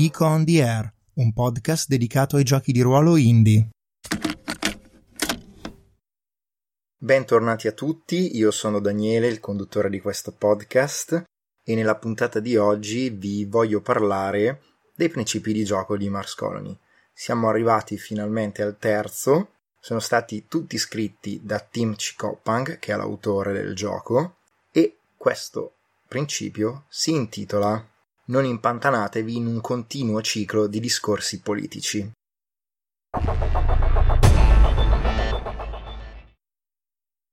Amico on the Air, un podcast dedicato ai giochi di ruolo indie. Bentornati a tutti, io sono Daniele, il conduttore di questo podcast e nella puntata di oggi vi voglio parlare dei principi di gioco di Mars Colony. Siamo arrivati finalmente al terzo, sono stati tutti scritti da Tim Chikopang, che è l'autore del gioco, e questo principio si intitola non impantanatevi in un continuo ciclo di discorsi politici.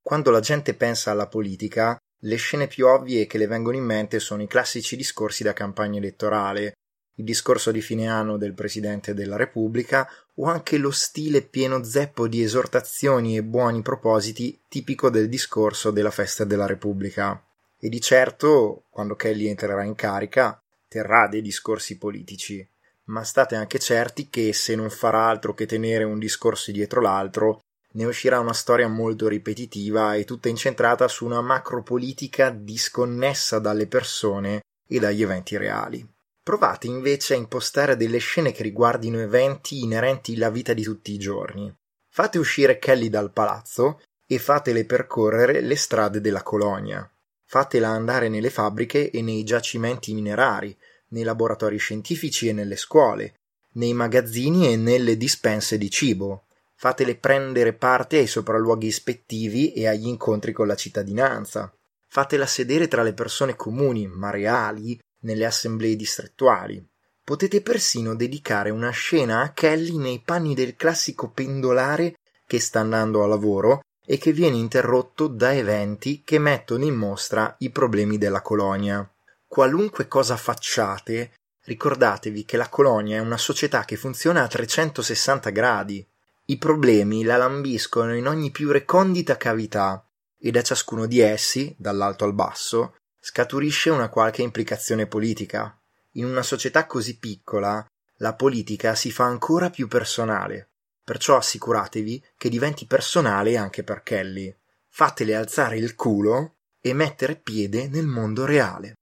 Quando la gente pensa alla politica, le scene più ovvie che le vengono in mente sono i classici discorsi da campagna elettorale, il discorso di fine anno del Presidente della Repubblica o anche lo stile pieno zeppo di esortazioni e buoni propositi tipico del discorso della festa della Repubblica. E di certo, quando Kelly entrerà in carica, terrà dei discorsi politici, ma state anche certi che se non farà altro che tenere un discorso dietro l'altro, ne uscirà una storia molto ripetitiva e tutta incentrata su una macropolitica disconnessa dalle persone e dagli eventi reali. Provate invece a impostare delle scene che riguardino eventi inerenti alla vita di tutti i giorni. Fate uscire Kelly dal palazzo e fatele percorrere le strade della colonia fatela andare nelle fabbriche e nei giacimenti minerari, nei laboratori scientifici e nelle scuole, nei magazzini e nelle dispense di cibo. Fatele prendere parte ai sopralluoghi ispettivi e agli incontri con la cittadinanza. Fatela sedere tra le persone comuni, ma reali, nelle assemblee distrettuali. Potete persino dedicare una scena a Kelly nei panni del classico pendolare che sta andando a lavoro e che viene interrotto da eventi che mettono in mostra i problemi della colonia. Qualunque cosa facciate, ricordatevi che la colonia è una società che funziona a 360 gradi. I problemi la lambiscono in ogni più recondita cavità e da ciascuno di essi, dall'alto al basso, scaturisce una qualche implicazione politica. In una società così piccola, la politica si fa ancora più personale perciò assicuratevi che diventi personale anche per Kelly. Fatele alzare il culo e mettere piede nel mondo reale.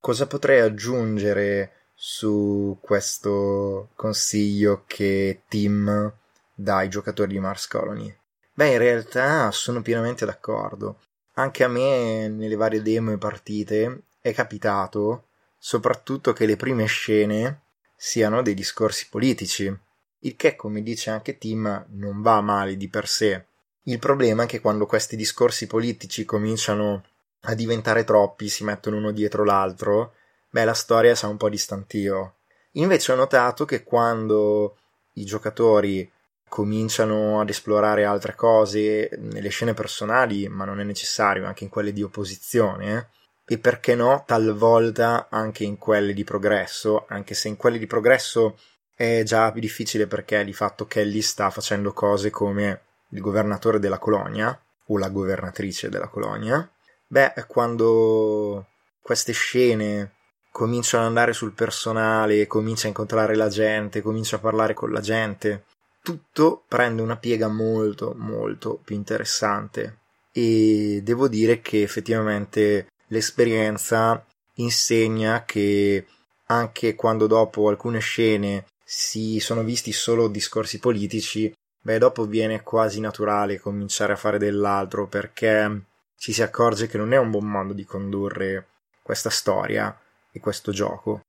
Cosa potrei aggiungere su questo consiglio che Tim dà ai giocatori di Mars Colony? Beh, in realtà sono pienamente d'accordo. Anche a me, nelle varie demo e partite, è capitato soprattutto che le prime scene siano dei discorsi politici, il che, come dice anche Tim, non va male di per sé. Il problema è che quando questi discorsi politici cominciano a diventare troppi, si mettono uno dietro l'altro, beh, la storia sa un po' di stantio. Invece ho notato che quando i giocatori cominciano ad esplorare altre cose nelle scene personali, ma non è necessario, anche in quelle di opposizione, eh, e perché no talvolta anche in quelle di progresso, anche se in quelle di progresso è già più difficile perché di fatto Kelly sta facendo cose come il governatore della colonia o la governatrice della colonia. Beh, quando queste scene cominciano ad andare sul personale, comincia a incontrare la gente, comincia a parlare con la gente, tutto prende una piega molto molto più interessante e devo dire che effettivamente l'esperienza insegna che anche quando dopo alcune scene si sono visti solo discorsi politici, beh, dopo viene quasi naturale cominciare a fare dell'altro perché ci si accorge che non è un buon modo di condurre questa storia e questo gioco.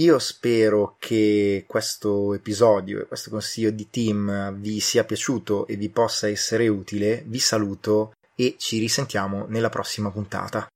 Io spero che questo episodio e questo consiglio di team vi sia piaciuto e vi possa essere utile. Vi saluto e ci risentiamo nella prossima puntata.